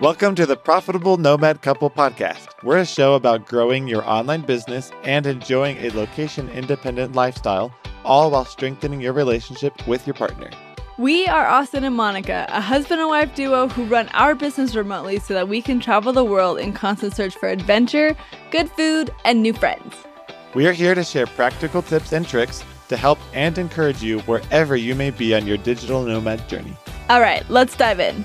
Welcome to the Profitable Nomad Couple Podcast. We're a show about growing your online business and enjoying a location independent lifestyle, all while strengthening your relationship with your partner. We are Austin and Monica, a husband and wife duo who run our business remotely so that we can travel the world in constant search for adventure, good food, and new friends. We are here to share practical tips and tricks to help and encourage you wherever you may be on your digital nomad journey. All right, let's dive in.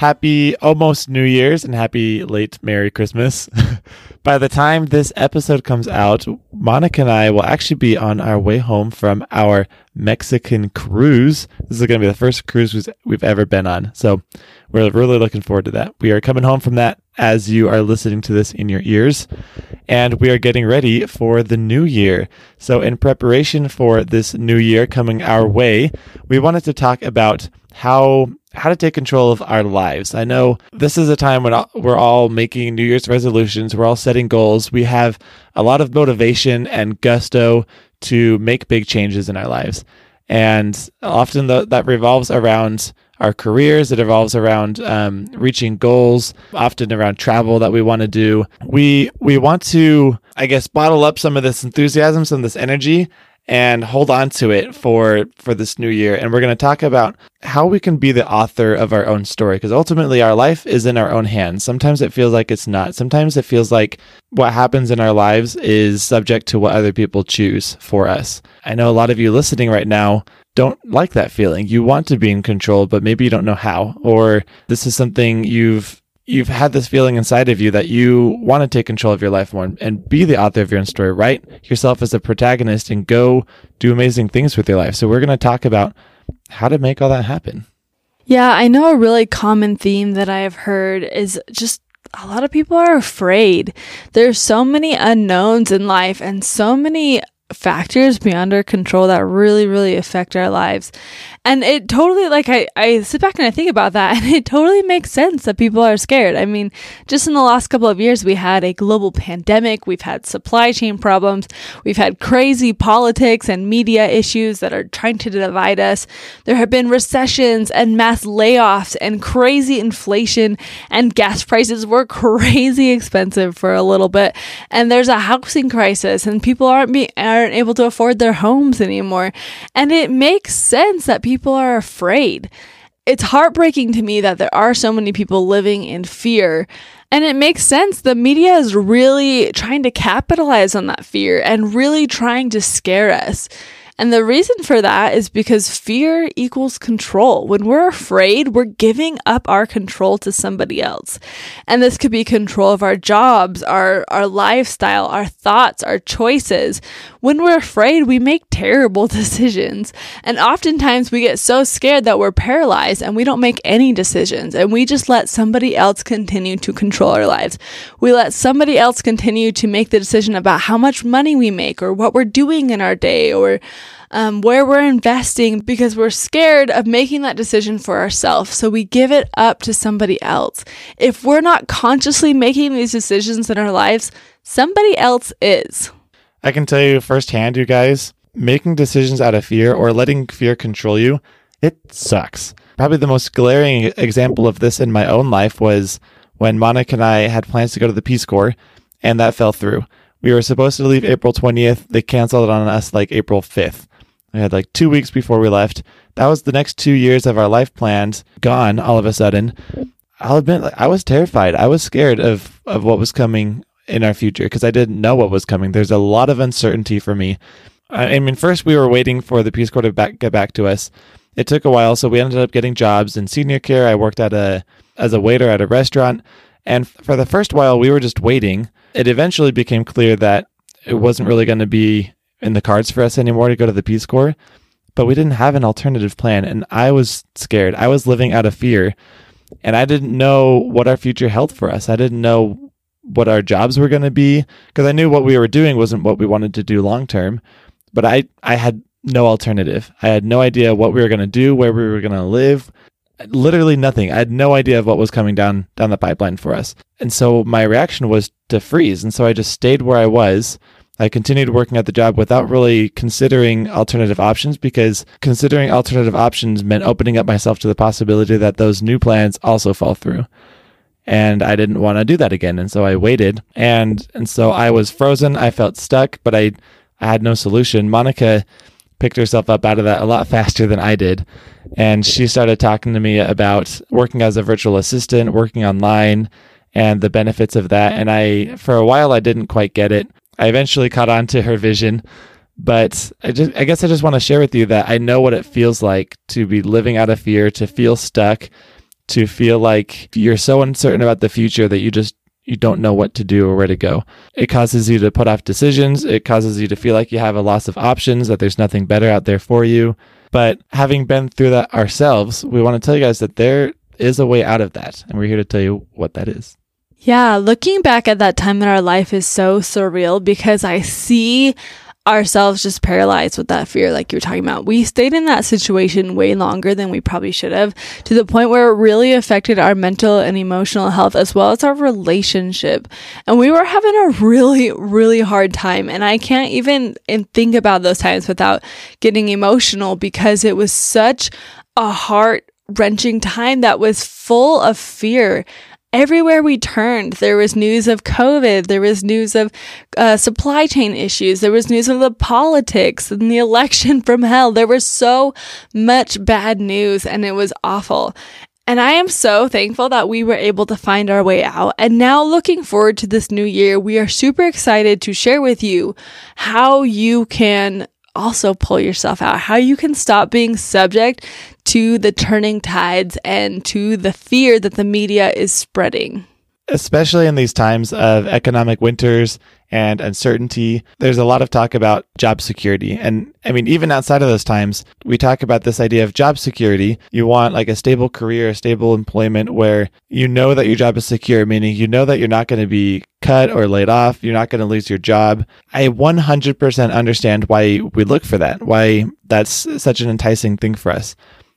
Happy almost New Year's and happy late Merry Christmas. By the time this episode comes out, Monica and I will actually be on our way home from our Mexican cruise. This is going to be the first cruise we've ever been on. So we're really looking forward to that. We are coming home from that as you are listening to this in your ears. And we are getting ready for the new year. So, in preparation for this new year coming our way, we wanted to talk about how how to take control of our lives. I know this is a time when we're all making New Year's resolutions, we're all setting goals. We have a lot of motivation and gusto to make big changes in our lives. And often the, that revolves around our careers. It revolves around um, reaching goals, often around travel that we want to do. We we want to, I guess, bottle up some of this enthusiasm, some of this energy, and hold on to it for for this new year. And we're going to talk about how we can be the author of our own story because ultimately our life is in our own hands. Sometimes it feels like it's not. Sometimes it feels like what happens in our lives is subject to what other people choose for us. I know a lot of you listening right now don't like that feeling. You want to be in control but maybe you don't know how. Or this is something you've you've had this feeling inside of you that you want to take control of your life more and be the author of your own story, write yourself as a protagonist and go do amazing things with your life. So we're going to talk about how to make all that happen. Yeah, I know a really common theme that I have heard is just a lot of people are afraid. There's so many unknowns in life and so many factors beyond our control that really, really affect our lives. And it totally, like, I, I sit back and I think about that, and it totally makes sense that people are scared. I mean, just in the last couple of years, we had a global pandemic, we've had supply chain problems, we've had crazy politics and media issues that are trying to divide us. There have been recessions and mass layoffs and crazy inflation, and gas prices were crazy expensive for a little bit. And there's a housing crisis, and people aren't being, aren't able to afford their homes anymore. And it makes sense that people are afraid. It's heartbreaking to me that there are so many people living in fear. And it makes sense. The media is really trying to capitalize on that fear and really trying to scare us. And the reason for that is because fear equals control. When we're afraid, we're giving up our control to somebody else. And this could be control of our jobs, our, our lifestyle, our thoughts, our choices. When we're afraid, we make terrible decisions. And oftentimes we get so scared that we're paralyzed and we don't make any decisions. And we just let somebody else continue to control our lives. We let somebody else continue to make the decision about how much money we make or what we're doing in our day or um, where we're investing because we're scared of making that decision for ourselves. So we give it up to somebody else. If we're not consciously making these decisions in our lives, somebody else is. I can tell you firsthand, you guys, making decisions out of fear or letting fear control you, it sucks. Probably the most glaring example of this in my own life was when Monica and I had plans to go to the Peace Corps, and that fell through. We were supposed to leave April 20th. They canceled it on us like April 5th. We had like two weeks before we left. That was the next two years of our life plans gone all of a sudden. I'll admit, like, I was terrified. I was scared of, of what was coming in our future because I didn't know what was coming. There's a lot of uncertainty for me. I, I mean, first we were waiting for the Peace Corps to back, get back to us. It took a while, so we ended up getting jobs in senior care. I worked at a as a waiter at a restaurant, and for the first while we were just waiting. It eventually became clear that it wasn't really going to be in the cards for us anymore to go to the Peace Corps, but we didn't have an alternative plan. And I was scared. I was living out of fear. And I didn't know what our future held for us. I didn't know what our jobs were going to be because I knew what we were doing wasn't what we wanted to do long term. But I, I had no alternative. I had no idea what we were going to do, where we were going to live. Literally nothing. I had no idea of what was coming down down the pipeline for us. And so my reaction was to freeze. And so I just stayed where I was I continued working at the job without really considering alternative options because considering alternative options meant opening up myself to the possibility that those new plans also fall through. And I didn't want to do that again. And so I waited. And and so I was frozen. I felt stuck, but I, I had no solution. Monica picked herself up out of that a lot faster than I did. And she started talking to me about working as a virtual assistant, working online, and the benefits of that. And I, for a while, I didn't quite get it. I eventually caught on to her vision, but I just I guess I just want to share with you that I know what it feels like to be living out of fear, to feel stuck, to feel like you're so uncertain about the future that you just you don't know what to do or where to go. It causes you to put off decisions. It causes you to feel like you have a loss of options, that there's nothing better out there for you. But having been through that ourselves, we want to tell you guys that there is a way out of that. And we're here to tell you what that is. Yeah, looking back at that time in our life is so surreal because I see ourselves just paralyzed with that fear, like you were talking about. We stayed in that situation way longer than we probably should have, to the point where it really affected our mental and emotional health as well as our relationship. And we were having a really, really hard time. And I can't even think about those times without getting emotional because it was such a heart wrenching time that was full of fear everywhere we turned, there was news of COVID, there was news of uh, supply chain issues, there was news of the politics and the election from hell. There was so much bad news and it was awful. And I am so thankful that we were able to find our way out. And now looking forward to this new year, we are super excited to share with you how you can also pull yourself out, how you can stop being subject to the turning tides and to the fear that the media is spreading. Especially in these times of economic winters and uncertainty, there's a lot of talk about job security. And I mean, even outside of those times, we talk about this idea of job security. You want like a stable career, a stable employment where you know that your job is secure, meaning you know that you're not going to be cut or laid off. You're not going to lose your job. I 100% understand why we look for that, why that's such an enticing thing for us.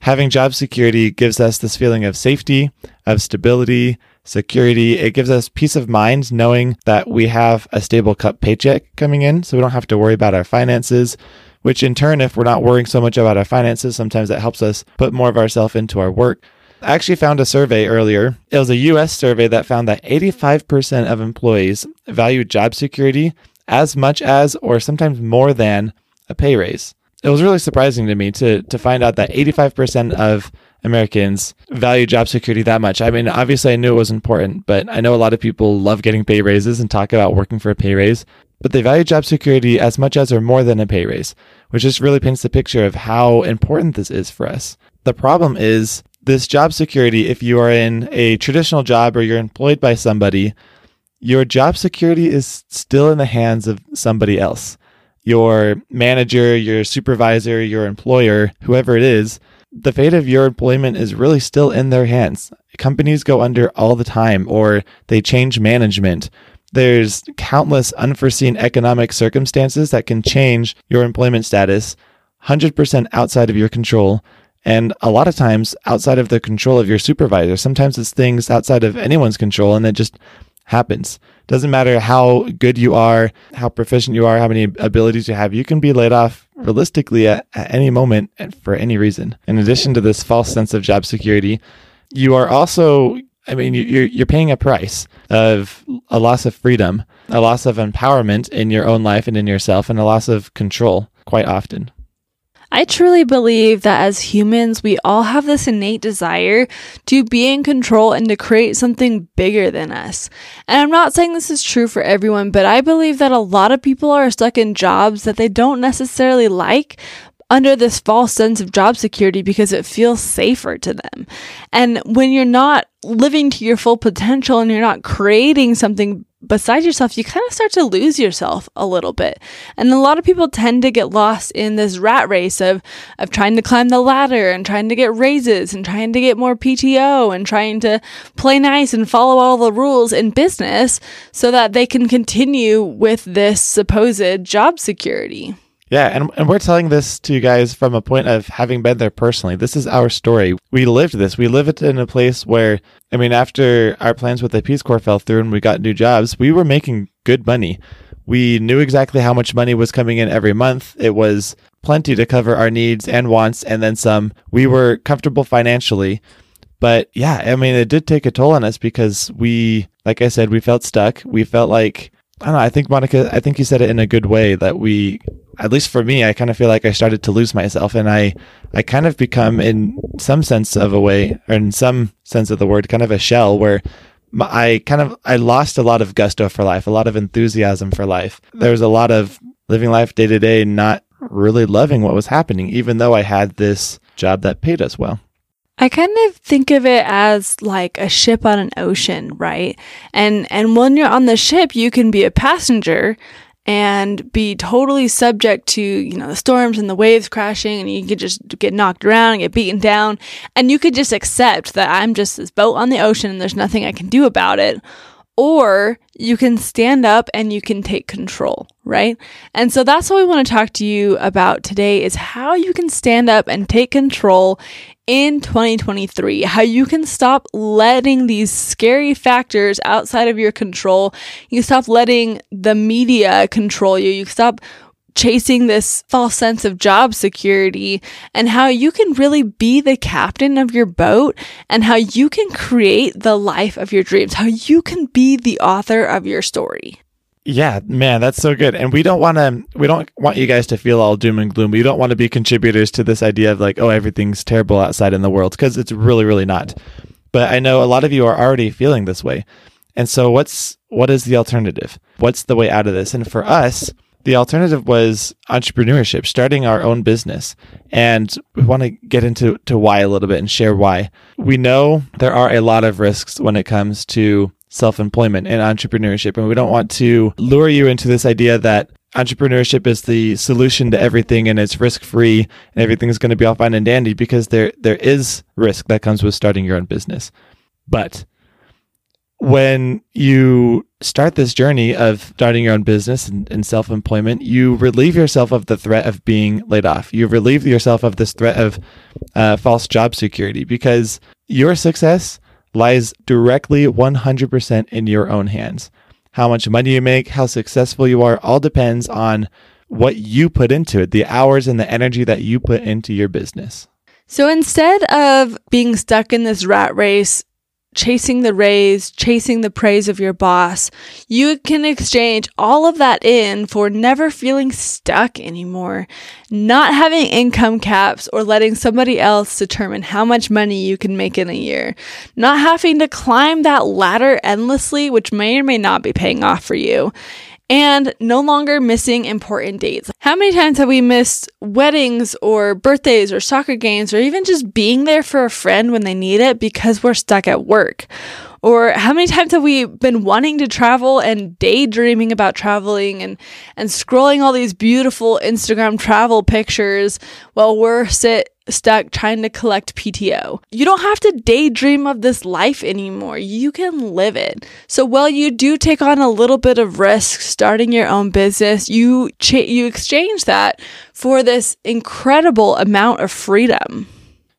Having job security gives us this feeling of safety, of stability, security. It gives us peace of mind knowing that we have a stable cut paycheck coming in, so we don't have to worry about our finances. Which in turn, if we're not worrying so much about our finances, sometimes that helps us put more of ourselves into our work. I actually found a survey earlier. It was a US survey that found that 85% of employees value job security as much as, or sometimes more than, a pay raise it was really surprising to me to to find out that 85% of Americans value job security that much. I mean, obviously I knew it was important, but I know a lot of people love getting pay raises and talk about working for a pay raise, but they value job security as much as or more than a pay raise, which just really paints the picture of how important this is for us. The problem is this job security, if you are in a traditional job or you're employed by somebody, your job security is still in the hands of somebody else your manager, your supervisor, your employer, whoever it is, the fate of your employment is really still in their hands. Companies go under all the time or they change management. There's countless unforeseen economic circumstances that can change your employment status 100% outside of your control. And a lot of times outside of the control of your supervisor. Sometimes it's things outside of anyone's control and it just happens. Doesn't matter how good you are, how proficient you are, how many abilities you have, you can be laid off realistically at, at any moment and for any reason. In addition to this false sense of job security, you are also I mean, you're you're paying a price of a loss of freedom, a loss of empowerment in your own life and in yourself, and a loss of control quite often. I truly believe that as humans, we all have this innate desire to be in control and to create something bigger than us. And I'm not saying this is true for everyone, but I believe that a lot of people are stuck in jobs that they don't necessarily like, under this false sense of job security because it feels safer to them. And when you're not living to your full potential and you're not creating something besides yourself, you kind of start to lose yourself a little bit. And a lot of people tend to get lost in this rat race of, of trying to climb the ladder and trying to get raises and trying to get more PTO and trying to play nice and follow all the rules in business so that they can continue with this supposed job security. Yeah, and, and we're telling this to you guys from a point of having been there personally. This is our story. We lived this. We lived in a place where, I mean, after our plans with the Peace Corps fell through and we got new jobs, we were making good money. We knew exactly how much money was coming in every month. It was plenty to cover our needs and wants and then some. We were comfortable financially. But yeah, I mean, it did take a toll on us because we, like I said, we felt stuck. We felt like, I don't know, I think Monica, I think you said it in a good way that we, at least for me, I kind of feel like I started to lose myself and I, I kind of become in some sense of a way, or in some sense of the word, kind of a shell where I kind of, I lost a lot of gusto for life, a lot of enthusiasm for life. There was a lot of living life day to day, not really loving what was happening, even though I had this job that paid us well. I kind of think of it as like a ship on an ocean, right? And and when you're on the ship, you can be a passenger and be totally subject to, you know, the storms and the waves crashing and you could just get knocked around and get beaten down and you could just accept that I'm just this boat on the ocean and there's nothing I can do about it. Or you can stand up and you can take control, right? And so that's what we want to talk to you about today is how you can stand up and take control in 2023, how you can stop letting these scary factors outside of your control. You stop letting the media control you. You stop chasing this false sense of job security and how you can really be the captain of your boat and how you can create the life of your dreams, how you can be the author of your story. Yeah, man, that's so good. And we don't want to we don't want you guys to feel all doom and gloom. We don't want to be contributors to this idea of like, oh, everything's terrible outside in the world because it's really really not. But I know a lot of you are already feeling this way. And so what's what is the alternative? What's the way out of this? And for us, the alternative was entrepreneurship, starting our own business. And we want to get into to why a little bit and share why. We know there are a lot of risks when it comes to self employment and entrepreneurship. And we don't want to lure you into this idea that entrepreneurship is the solution to everything and it's risk free and everything's going to be all fine and dandy because there there is risk that comes with starting your own business. But when you start this journey of starting your own business and, and self employment, you relieve yourself of the threat of being laid off. You relieve yourself of this threat of uh, false job security because your success lies directly 100% in your own hands. How much money you make, how successful you are, all depends on what you put into it, the hours and the energy that you put into your business. So instead of being stuck in this rat race, chasing the raise, chasing the praise of your boss, you can exchange all of that in for never feeling stuck anymore, not having income caps or letting somebody else determine how much money you can make in a year, not having to climb that ladder endlessly, which may or may not be paying off for you and no longer missing important dates. How many times have we missed weddings or birthdays or soccer games or even just being there for a friend when they need it because we're stuck at work? Or how many times have we been wanting to travel and daydreaming about traveling and, and scrolling all these beautiful Instagram travel pictures while we're sit stuck trying to collect PTO. You don't have to daydream of this life anymore. You can live it. So while you do take on a little bit of risk starting your own business, you cha- you exchange that for this incredible amount of freedom.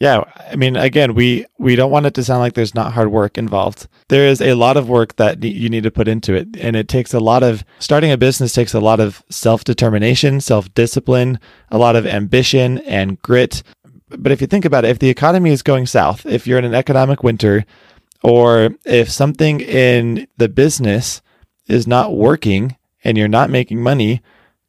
Yeah, I mean, again, we we don't want it to sound like there's not hard work involved. There is a lot of work that you need to put into it, and it takes a lot of starting a business takes a lot of self determination, self discipline, a lot of ambition and grit, but if you think about it, if the economy is going south, if you're in an economic winter, or if something in the business is not working and you're not making money,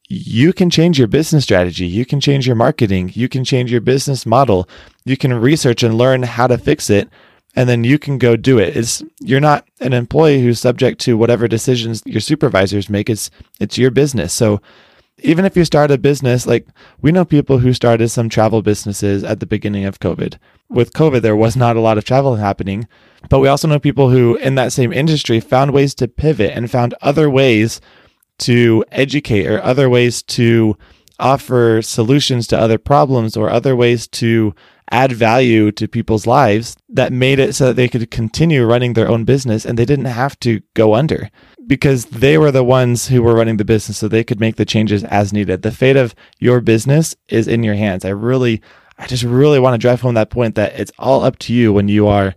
you can change your business strategy. You can change your marketing. You can change your business model. You can research and learn how to fix it. And then you can go do it. It's you're not an employee who's subject to whatever decisions your supervisors make. It's it's your business. So even if you start a business, like we know people who started some travel businesses at the beginning of COVID. With COVID, there was not a lot of travel happening, but we also know people who in that same industry found ways to pivot and found other ways to educate or other ways to offer solutions to other problems or other ways to add value to people's lives that made it so that they could continue running their own business and they didn't have to go under because they were the ones who were running the business so they could make the changes as needed. The fate of your business is in your hands. I really, I just really want to drive home that point that it's all up to you when you are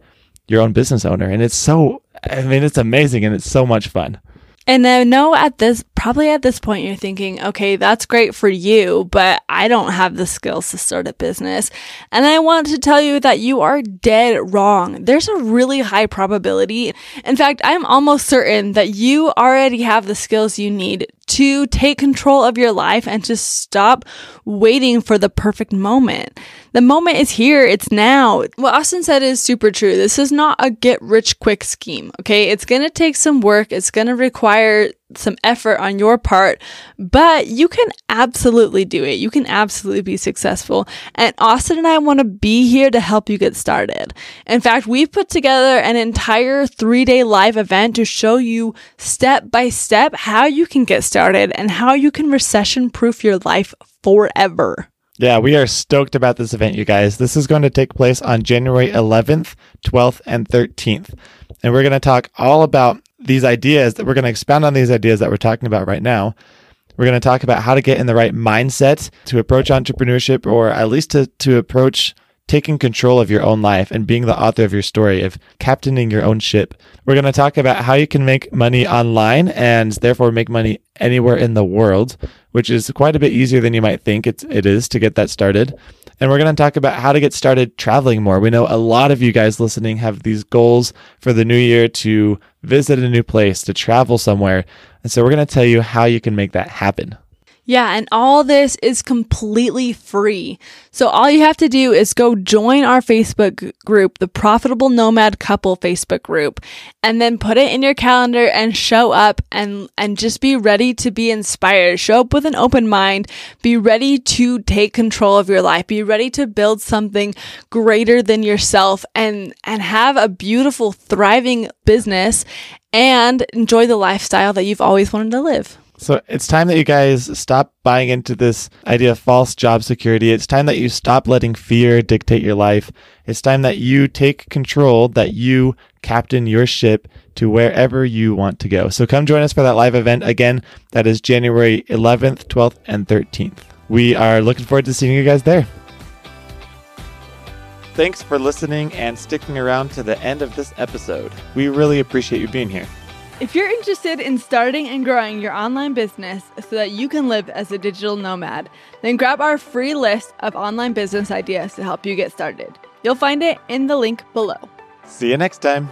your own business owner. And it's so, I mean, it's amazing and it's so much fun. And I know at this, probably at this point, you're thinking, okay, that's great for you, but I don't have the skills to start a business. And I want to tell you that you are dead wrong. There's a really high probability. In fact, I'm almost certain that you already have the skills you need to take control of your life and to stop waiting for the perfect moment. The moment is here. It's now. What Austin said is super true. This is not a get rich quick scheme. Okay. It's to take some work. It's to require some effort on your part, but you can absolutely do it. You can absolutely be successful. And Austin and I want to be here to help you get started. In fact, we've put together an entire three day live event to show you step by step how you can get started and how you can recession proof your life forever. Yeah, we are stoked about this event, you guys. This is going to take place on January 11th, 12th, and 13th. And we're going to talk all about these ideas that we're going to expound on these ideas that we're talking about right now. We're going to talk about how to get in the right mindset to approach entrepreneurship or at least to, to approach taking control of your own life and being the author of your story, of captaining your own ship. We're going to talk about how you can make money online and therefore make money anywhere in the world, which is quite a bit easier than you might think it's, it is to get that started. And we're going to talk about how to get started traveling more. We know a lot of you guys listening have these goals for the new year to visit a new place, to travel somewhere. And so we're going to tell you how you can make that happen. Yeah, and all this is completely free. So all you have to do is go join our Facebook group, the Profitable Nomad Couple Facebook group, and then put it in your calendar and show up and and just be ready to be inspired. Show up with an open mind, be ready to take control of your life, be ready to build something greater than yourself and and have a beautiful thriving business and enjoy the lifestyle that you've always wanted to live. So it's time that you guys stop buying into this idea of false job security. It's time that you stop letting fear dictate your life. It's time that you take control, that you captain your ship to wherever you want to go. So come join us for that live event. Again, that is January 11th, 12th, and 13th. We are looking forward to seeing you guys there. Thanks for listening and sticking around to the end of this episode. We really appreciate you being here. If you're interested in starting and growing your online business so that you can live as a digital nomad, then grab our free list of online business ideas to help you get started. You'll find it in the link below. See you next time.